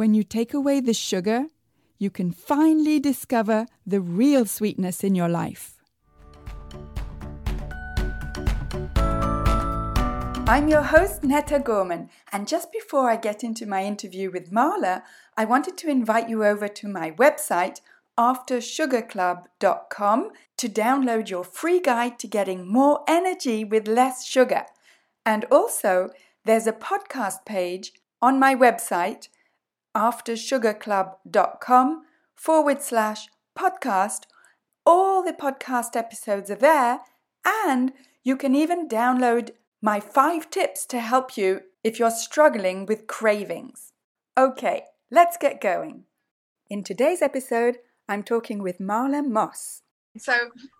when you take away the sugar, you can finally discover the real sweetness in your life. I'm your host, Netta Gorman, and just before I get into my interview with Marla, I wanted to invite you over to my website, aftersugarclub.com, to download your free guide to getting more energy with less sugar. And also, there's a podcast page on my website aftersugarclub.com forward slash podcast. All the podcast episodes are there, and you can even download my five tips to help you if you're struggling with cravings. Okay, let's get going. In today's episode, I'm talking with Marla Moss. So,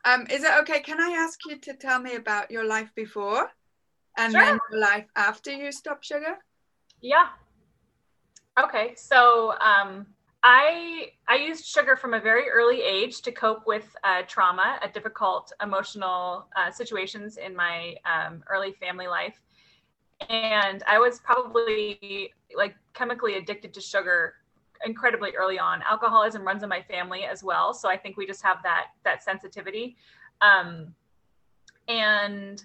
um, is it okay? Can I ask you to tell me about your life before and Sure. then your life after you stopped sugar? Yeah. Okay. So um, I I used sugar from a very early age to cope with uh, trauma, uh, difficult emotional uh, situations in my um, early family life, and I was probably like chemically addicted to sugar incredibly early on. Alcoholism runs in my family as well, so I think we just have that that sensitivity. Um, and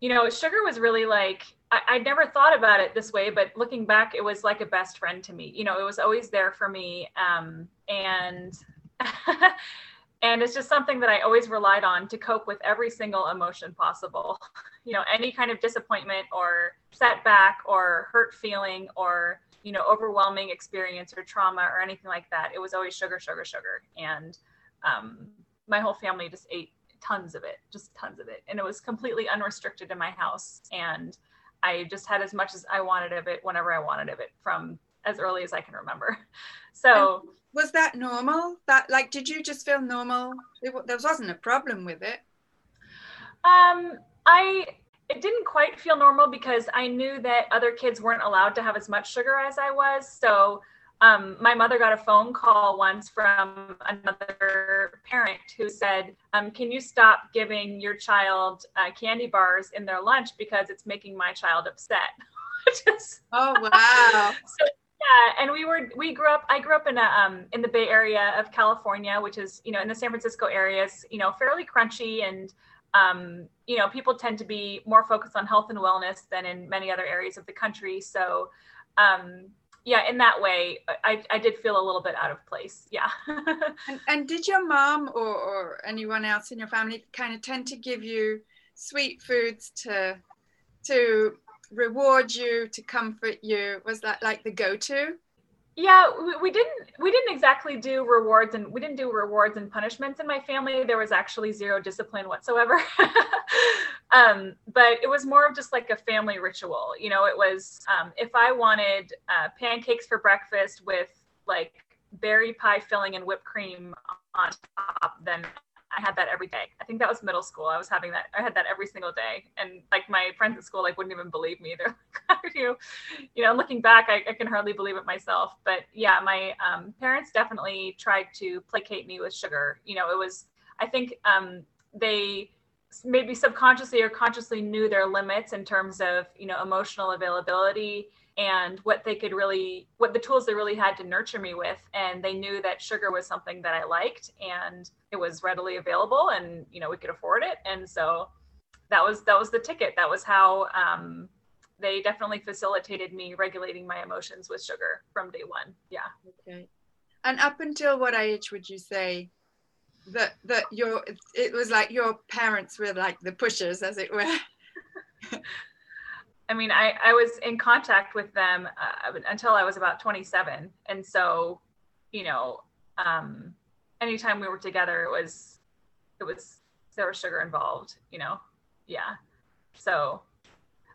you know, sugar was really like I, I never thought about it this way, but looking back, it was like a best friend to me. You know, it was always there for me, um, and and it's just something that I always relied on to cope with every single emotion possible. You know, any kind of disappointment or setback or hurt feeling or you know overwhelming experience or trauma or anything like that. It was always sugar, sugar, sugar, and um, my whole family just ate tons of it, just tons of it. And it was completely unrestricted in my house. And I just had as much as I wanted of it whenever I wanted of it from as early as I can remember. So, Was that normal? That like, did you just feel normal? It, there wasn't a problem with it. um, I, it didn't quite feel normal because I knew that other kids weren't allowed to have as much sugar as I was. So, um, my mother got a phone call once from another parent who said, um, Can you stop giving your child uh, candy bars in their lunch because it's making my child upset? Is Oh wow! so yeah and we were we grew up i grew up in a um in the bay area of california which is you know in the san francisco areas you know fairly crunchy and um you know people tend to be more focused on health and wellness than in many other areas of the country so um yeah in that way i i did feel a little bit out of place yeah and, and did your mom or, or anyone else in your family kind of tend to give you sweet foods to to reward you to comfort you? Was that like the go-to? Yeah we, we didn't we didn't exactly do rewards and we didn't do rewards and punishments in my family. There was actually zero discipline whatsoever. Um, but it was more of just like a family ritual. You know it was um, if i wanted uh, pancakes for breakfast with like berry pie filling and whipped cream on top then I had that every day. I think that was middle school. I was having that. I had that every single day, and like my friends at school like wouldn't even believe me. They're like, "How are you?" You know, looking back, I, I can hardly believe it myself. But yeah, my um, parents definitely tried to placate me with sugar. You know, it was. I think um, they maybe subconsciously or consciously knew their limits in terms of you know emotional availability and what they could really what the tools they really had to nurture me with and they knew that sugar was something that i liked and it was readily available and you know we could afford it and so that was that was the ticket that was how um, they definitely facilitated me regulating my emotions with sugar from day one yeah Okay. And up until what age would you say that that your it was like your parents were like the pushers, as it were? I mean, I, I was in contact with them uh, until I was about 27. And so, you know, um, anytime we were together, it was, it was, there was sugar involved, you know? Yeah. So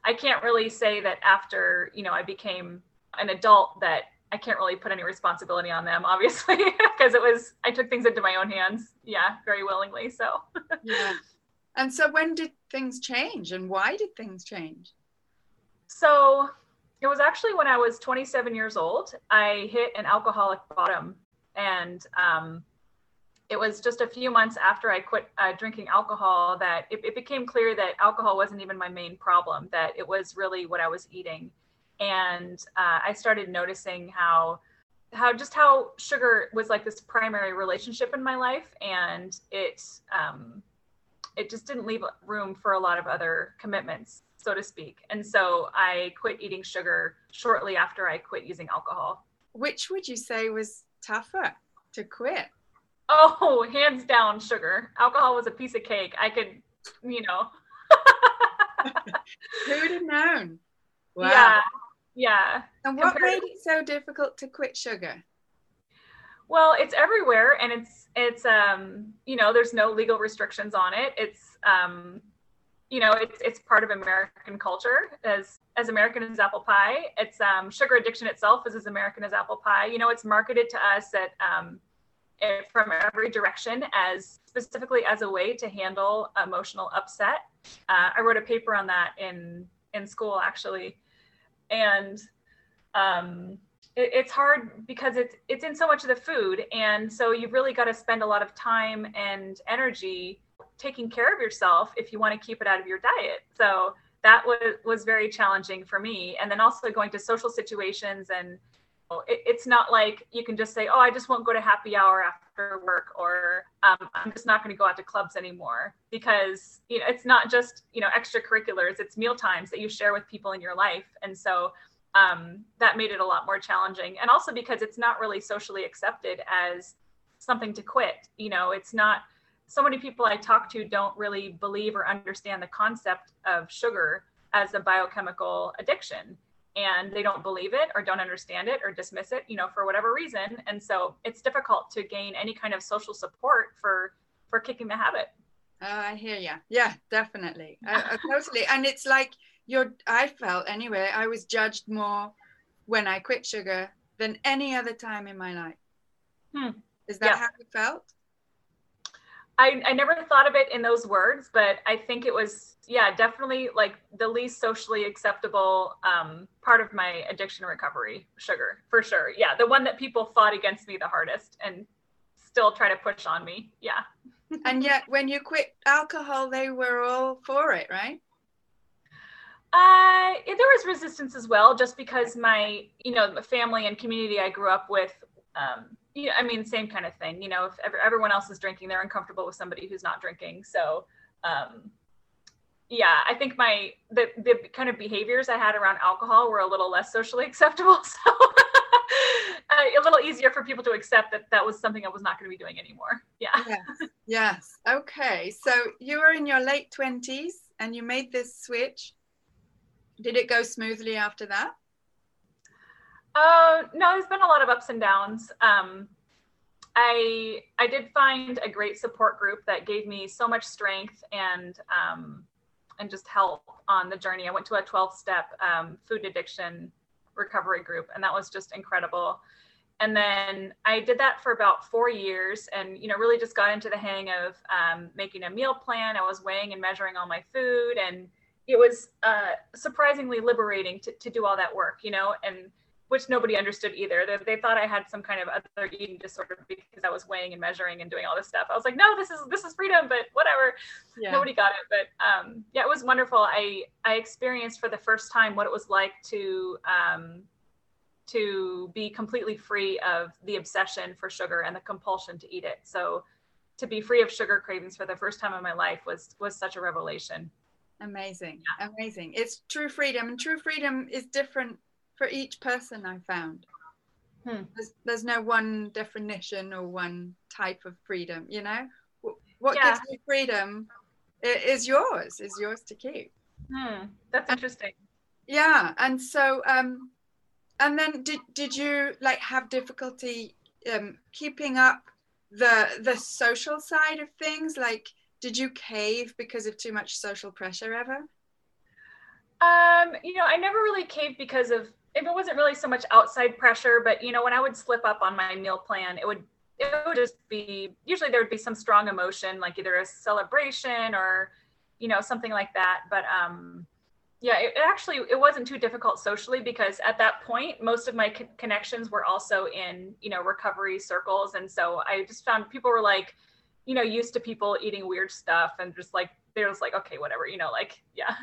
I can't really say that after, you know, I became an adult that I can't really put any responsibility on them, obviously, because it was I took things into my own hands. Yeah, very willingly. So. yeah. And so, when did things change, and why did things change? So, it was actually when I was 27 years old. I hit an alcoholic bottom, and um, it was just a few months after I quit uh, drinking alcohol that it, it, became clear that alcohol wasn't even my main problem, that it was really what I was eating. And uh, I started noticing how how just how sugar was like this primary relationship in my life and it um, it just didn't leave room for a lot of other commitments so to speak and so i quit eating sugar shortly after i quit using alcohol which would you say was tougher to quit Oh, hands down, sugar. Alcohol was a piece of cake. I could, you know. Who would have known? Wow. Yeah. Yeah. And what Compared- made it so difficult to quit sugar? Well, it's everywhere and it's it's um, you know, there's no legal restrictions on it. It's um, you know, it's it's part of American culture as as American as apple pie. It's um, sugar addiction itself is as American as apple pie. You know, it's marketed to us at um, from every direction as specifically as a way to handle emotional upset. Uh, I wrote a paper on that in in school actually, and um, it, it's hard because it's it's in so much of the food, and so you've really got to spend a lot of time and energy taking care of yourself if you want to keep it out of your diet. So that was was very challenging for me, and then also going to social situations and it, it's not like you can just say, oh, I just won't go to happy hour after work, or um, I'm just not going to go out to clubs anymore because you know it's not just you know extracurriculars; it's meal times that you share with people in your life, and so um, that made it a lot more challenging. And also because it's not really socially accepted as something to quit. You know, it's not. So many people I talk to don't really believe or understand the concept of sugar as a biochemical addiction. And they don't believe it or don't understand it or dismiss it you know for whatever reason. And so it's difficult to gain any kind of social support for for kicking the habit. Oh, i hear you yeah definitely. I, I totally and it's like you're i felt anyway i was judged more when i quit sugar than any other time in my life. Hmm. is that yeah. how you felt I, I never thought of it in those words, but I think it was, yeah, definitely like the least socially acceptable um, part of my addiction recovery, sugar, for sure. Yeah, the one that people fought against me the hardest and still try to push on me. Yeah. and yet, when you quit alcohol, they were all for it, right? Uh, there was resistance as well, just because my, you know, the family and community I grew up with um, yeah, I mean, same kind of thing. You know, if everyone else is drinking, they're uncomfortable with somebody who's not drinking. So, um, yeah, I think my the the kind of behaviors I had around alcohol were a little less socially acceptable. So, uh, a little easier for people to accept that that was something I was not going to be doing anymore. Yeah. Yes. Yes. Okay. So you were in your late twenties and you made this switch. Did it go smoothly after that? Uh, no, there's been a lot of ups and downs. Um, I I did find a great support group that gave me so much strength and um, and just help on the journey. I went to a 12 step um, food addiction recovery group, and that was just incredible. And then I did that for about four years, and you know, really just got into the hang of um, making a meal plan. I was weighing and measuring all my food, and it was uh, surprisingly liberating to, to do all that work, you know, and which nobody understood either. They, they thought I had some kind of other eating disorder because I was weighing and measuring and doing all this stuff. I was like, no, this is this is freedom, but whatever. Yeah. Nobody got it, but um, yeah, it was wonderful. I I experienced for the first time what it was like to um, to be completely free of the obsession for sugar and the compulsion to eat it. So to be free of sugar cravings for the first time in my life was was such a revelation. Amazing, yeah. amazing. It's true freedom, and true freedom is different for each person I found. Hmm. There's, there's no one definition or one type of freedom, you know? What yeah. gives you freedom is yours, is yours to keep. Hmm. That's interesting. Yeah. And so, um, and then did, did you like have difficulty um, keeping up the the social side of things like did you cave because of too much social pressure ever um, you know, I never really caved because of if it wasn't really so much outside pressure, but you know, when I would slip up on my meal plan, it would it would just be usually there would be some strong emotion, like either a celebration or you know something like that. But um, yeah, it, it actually it wasn't too difficult socially because at that point most of my co- connections were also in you know recovery circles, and so I just found people were like you know used to people eating weird stuff and just like they're just like okay whatever you know like yeah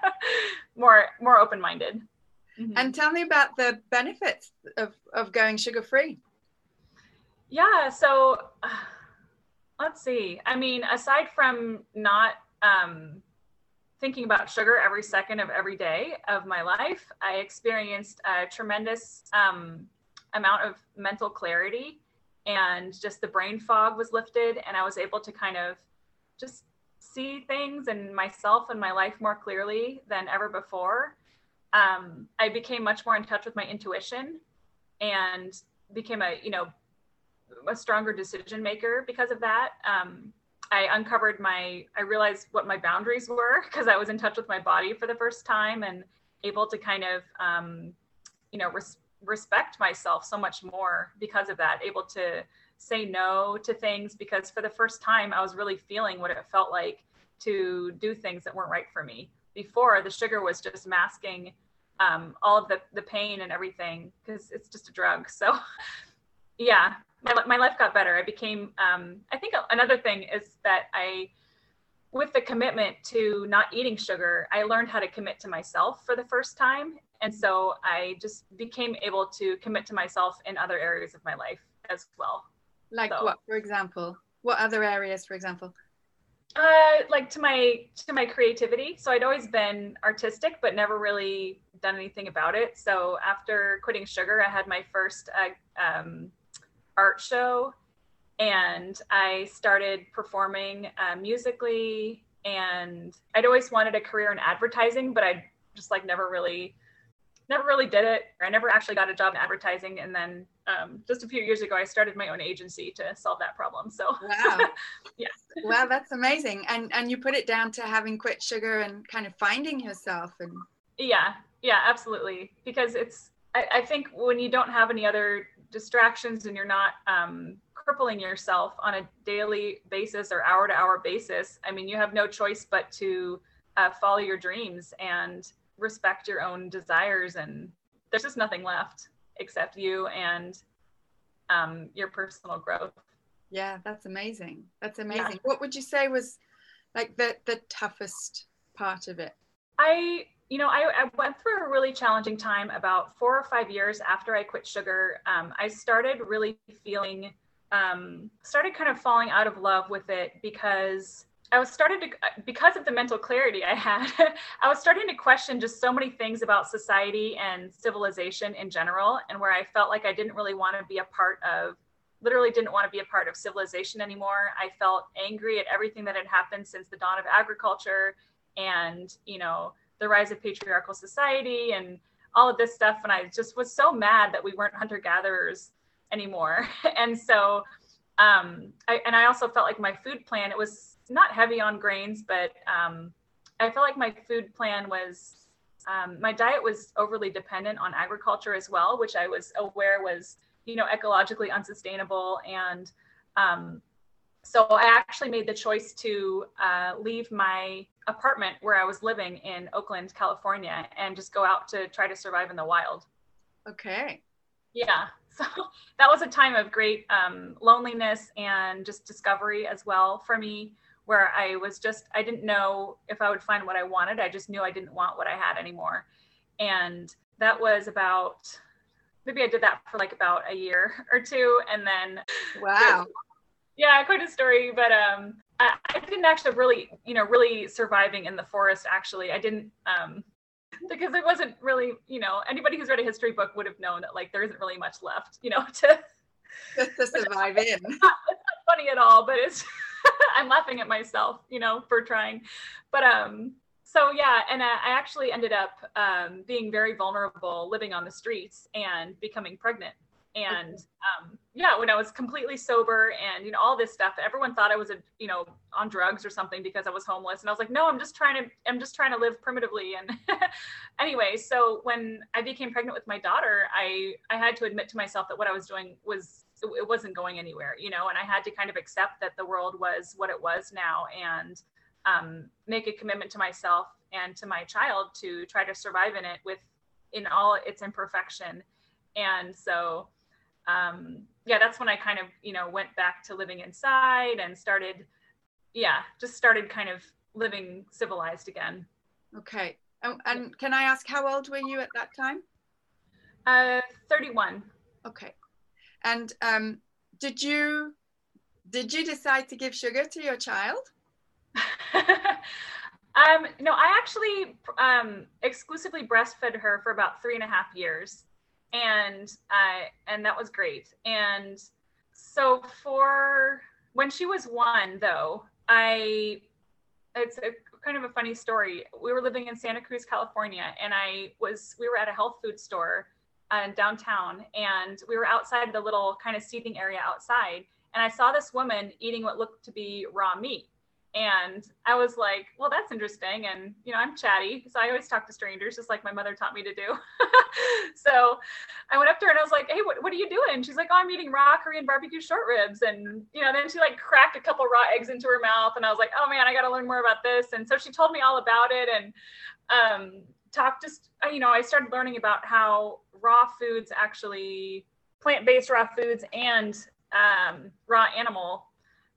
more more open minded. Mm-hmm. And tell me about the benefits of, of going sugar free. Yeah, so uh, let's see. I mean, aside from not um, thinking about sugar every second of every day of my life, I experienced a tremendous um, amount of mental clarity and just the brain fog was lifted, and I was able to kind of just see things and myself and my life more clearly than ever before um, I became much more in touch with my intuition and became a, you know, a stronger decision maker because of that. Um, I uncovered my, I realized what my boundaries were because I was in touch with my body for the first time and able to kind of, um, you know, res- respect myself so much more because of that, able to say no to things because for the first time I was really feeling what it felt like to do things that weren't right for me before the sugar was just masking um, all of the, the pain and everything because it's just a drug. So yeah, my, my life got better. I became, um, I think another thing is that I, with the commitment to not eating sugar, I learned how to commit to myself for the first time. And so I just became able to commit to myself in other areas of my life as well. Like so. what, for example? What other areas, for example? Uh, like to my to my creativity. So I'd always been artistic, but never really done anything about it. So after quitting sugar, I had my first uh, um, art show, and I started performing uh, musically. And I'd always wanted a career in advertising, but I just like never really never really did it. I never actually got a job in advertising. And then um, just a few years ago, I started my own agency to solve that problem. So wow, yeah, wow, that's amazing. And and you put it down to having quit sugar and kind of finding yourself and yeah, yeah, absolutely. Because it's I, I think when you don't have any other distractions and you're not um, crippling yourself on a daily basis or hour to hour basis, I mean, you have no choice but to uh, follow your dreams and respect your own desires and there's just nothing left except you and um, your personal growth. Yeah that's amazing. That's amazing. Yeah. what would you say was like the the toughest part of it? I you know I, I went through a really challenging time about four or five years after i quit sugar. Um, i started really feeling um, started kind of falling out of love with it because I was started to because of the mental clarity I had, I was starting to question just so many things about society and civilization in general, and where I felt like I didn't really want to be a part of, literally didn't want to be a part of civilization anymore. I felt angry at everything that had happened since the dawn of agriculture, and you know the rise of patriarchal society and all of this stuff, and I just was so mad that we weren't hunter gatherers anymore, and so. Um, I, and I also felt like my food plan, it was not heavy on grains, but um, I felt like my food plan was um, my diet was overly dependent on agriculture as well, which I was aware was you know ecologically unsustainable. And um, so I actually made the choice to uh, leave my apartment where I was living in Oakland, California, and just go out to try to survive in the wild. Okay. Yeah. So that was a time of great um, loneliness and just discovery as well for me where I was just, I didn't know if I would find what I wanted. I just knew I didn't want what I had anymore. And that was about, maybe I did that for like about a year or two. And then, wow. yeah, quite a story. But um, I, I didn't actually really, you know, really surviving in the forest, actually. I didn't, um, because it wasn't really, you know, anybody who's read a history book would have known that like there isn't really much left, you know, to, to survive in. It's not, it's not funny at all, but it's I'm laughing at myself, you know, for trying. But um, so yeah, and I, I actually ended up um, being very vulnerable, living on the streets and becoming pregnant. And um, yeah, when I was completely sober and you know all this stuff, everyone thought I was a you know on drugs or something because I was homeless, and I was like, no, I'm just trying to I'm just trying to live primitively. And anyway, so when I became pregnant with my daughter, I I had to admit to myself that what I was doing was it wasn't going anywhere, you know, and I had to kind of accept that the world was what it was now and um, make a commitment to myself and to my child to try to survive in it with in all its imperfection. And so, um, yeah, that's when I kind of, you know, went back to living inside and started, yeah, just started kind of living civilized again. Okay. And, and can I ask how old were you at that time? Uh, 31. Okay. And um, did you did you decide to give sugar to your child? um, no, I actually um, exclusively breastfed her for about three and a half years, and uh, and that was great. And so for when she was one, though, I it's a kind of a funny story. We were living in Santa Cruz, California, and I was we were at a health food store uh, downtown, and we were outside the little kind of seating area outside, and I saw this woman eating what looked to be raw meat. And I was like, well, that's interesting. And, you know, I'm chatty. So I always talk to strangers, just like my mother taught me to do. so I went up to her and I was like, hey, what, what are you doing? She's like, oh, I'm eating raw Korean barbecue short ribs. And, you know, then she like cracked a couple raw eggs into her mouth. And I was like, oh man, I got to learn more about this. And so she told me all about it. And, um, talked just, you know, I started learning about how raw foods actually, plant based raw foods and um, raw animal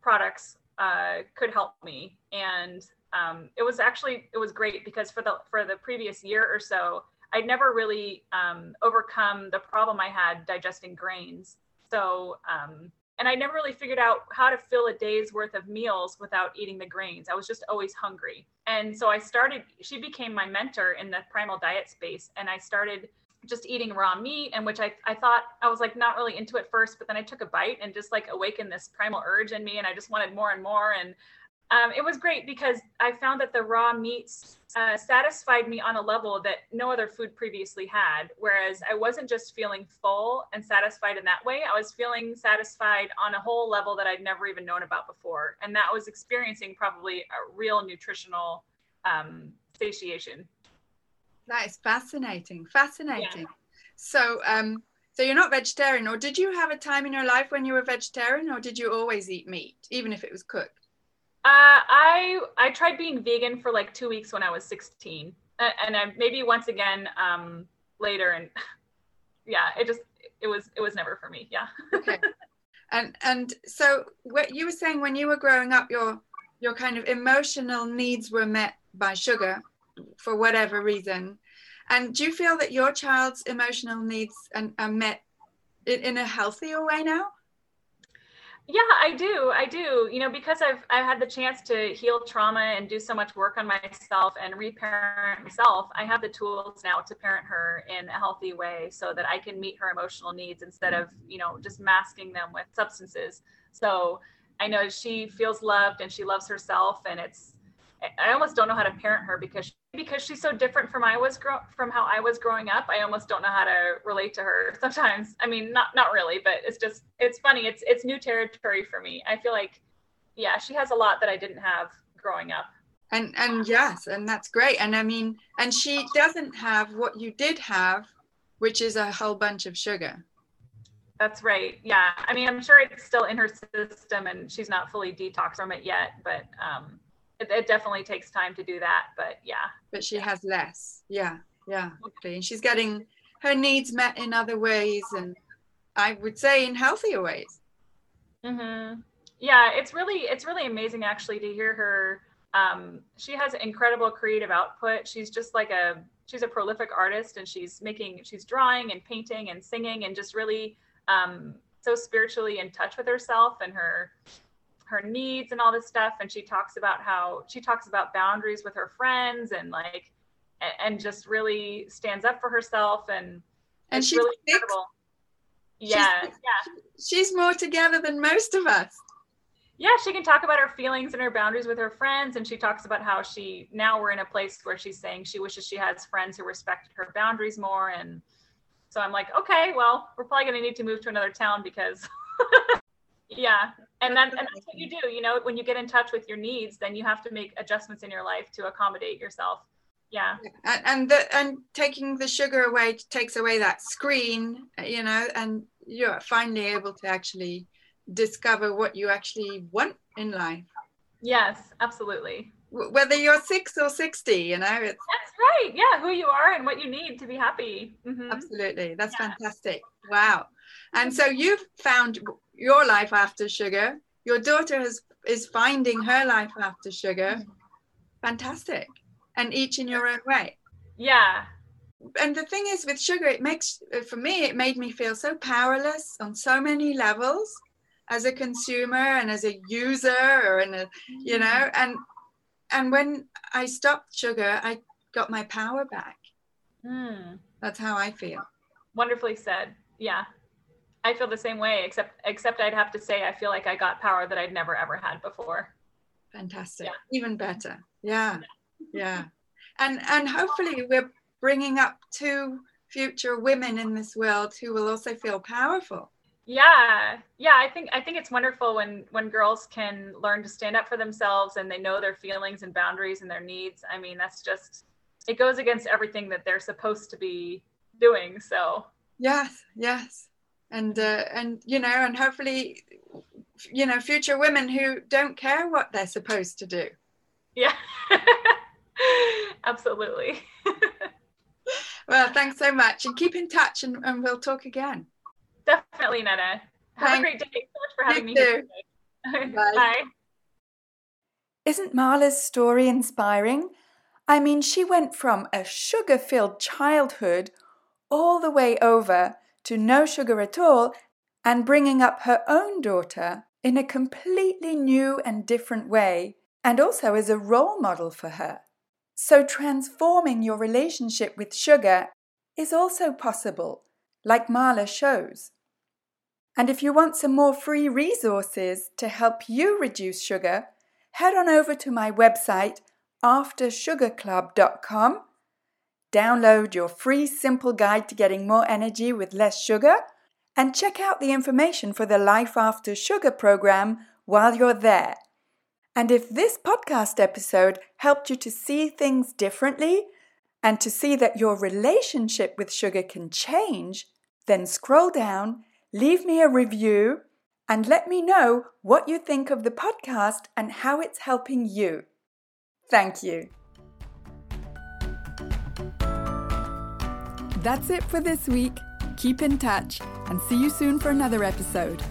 products uh, could help me. And um, it was actually it was great because for the for the previous year or so, I'd never really um, overcome the problem I had digesting grains. So um, and I never really figured out how to fill a day's worth of meals without eating the grains. I was just always hungry. And so I started, she became my mentor in the primal diet space. And I started just eating raw meat and which I, I thought I was like not really into it first, but then I took a bite and just like awakened this primal urge in me and I just wanted more and more. And um, it was great because I found that the raw meats uh, satisfied me on a level that no other food previously had. Whereas I wasn't just feeling full and satisfied in that way, I was feeling satisfied on a whole level that I'd never even known about before. And that was experiencing probably a real nutritional um, satiation. That is fascinating. Fascinating. Yeah. So, um, so you're not vegetarian, or did you have a time in your life when you were vegetarian, or did you always eat meat, even if it was cooked? Uh, I I tried being vegan for like two weeks when I was 16, and I, maybe once again um, later, and yeah, it just it was it was never for me. Yeah. okay. And and so what you were saying when you were growing up, your your kind of emotional needs were met by sugar for whatever reason. And do you feel that your child's emotional needs are met in a healthier way now? Yeah, I do. I do. You know, because I've I've had the chance to heal trauma and do so much work on myself and reparent myself. I have the tools now to parent her in a healthy way so that I can meet her emotional needs instead of, you know, just masking them with substances. So I know she feels loved and she loves herself and it's I almost don't know how to parent her because because she's so different from I was grow from how I was growing up. I almost don't know how to relate to her sometimes. I mean, not not really, but it's just it's funny. It's it's new territory for me. I feel like, yeah, she has a lot that I didn't have growing up. And and yes, and that's great. And I mean, and she doesn't have what you did have, which is a whole bunch of sugar. That's right. Yeah. I mean, I'm sure it's still in her system and she's not fully detoxed from it yet, but um, it, it, definitely takes time to do that but yeah. But she has less. Yeah yeah okay. and she's getting her needs met in other ways and i would say in healthier ways. Mm-hmm. yeah it's really it's really amazing actually to hear her um, she has incredible creative output. She's just like a she's a prolific artist and she's making she's drawing and painting and singing and just really um, so spiritually in touch with herself and her her needs and all this stuff and she talks about how she talks about boundaries with her friends and like and just really stands up for herself and and she's really incredible. yeah she's, yeah she's more together than most of us yeah she can talk about her feelings and her boundaries with her friends and she talks about how she now we're in a place where she's saying she wishes she has friends who respect her boundaries more and So I'm like, okay, well, we're probably going to need to move to another town because, yeah. And then and that's what you do. You know, when you get in touch with your needs, then you have to make adjustments in your life to accommodate yourself. Yeah. And and, the, and taking the sugar away takes away that screen, you know, and you're finally able to actually discover what you actually want in life. Yes, absolutely whether you're six or 60 you know it's that's right yeah who you are and what you need to be happy mm-hmm. absolutely that's yeah. fantastic wow and so you've found your life after sugar your daughter has is finding her life after sugar mm-hmm. fantastic and each in your own way yeah and the thing is with sugar it makes for me it made me feel so powerless on so many levels as a consumer and as a user or in a you know mm-hmm. and and when I stopped sugar, I got my power back. Mm. That's how I feel. Wonderfully said. Yeah. I feel the same way, except except I'd have to say I feel like I got power that I'd never ever had before. Fantastic. Yeah. Even better. Yeah. Yeah. And and hopefully we're bringing up two future women in this world who will also feel powerful yeah yeah i think i think it's wonderful when when girls can learn to stand up for themselves and they know their feelings and boundaries and their needs i mean that's just it goes against everything that they're supposed to be doing so yes yes and uh, and you know and hopefully you know future women who don't care what they're supposed to do yeah absolutely well thanks so much and keep in touch and, and we'll talk again Definitely, Netta. Have Thanks. a great day. Thanks so much for having you me too. here today. Bye. Bye. Isn't Marla's story inspiring? I mean, she went from a sugar filled childhood all the way over to no sugar at all and bringing up her own daughter in a completely new and different way, and also as a role model for her. So, transforming your relationship with sugar is also possible like Marla shows. And if you want some more free resources to help you reduce sugar, head on over to my website, aftersugarclub.com. Download your free simple guide to getting more energy with less sugar, and check out the information for the Life After Sugar program while you're there. And if this podcast episode helped you to see things differently and to see that your relationship with sugar can change, then scroll down, leave me a review, and let me know what you think of the podcast and how it's helping you. Thank you. That's it for this week. Keep in touch and see you soon for another episode.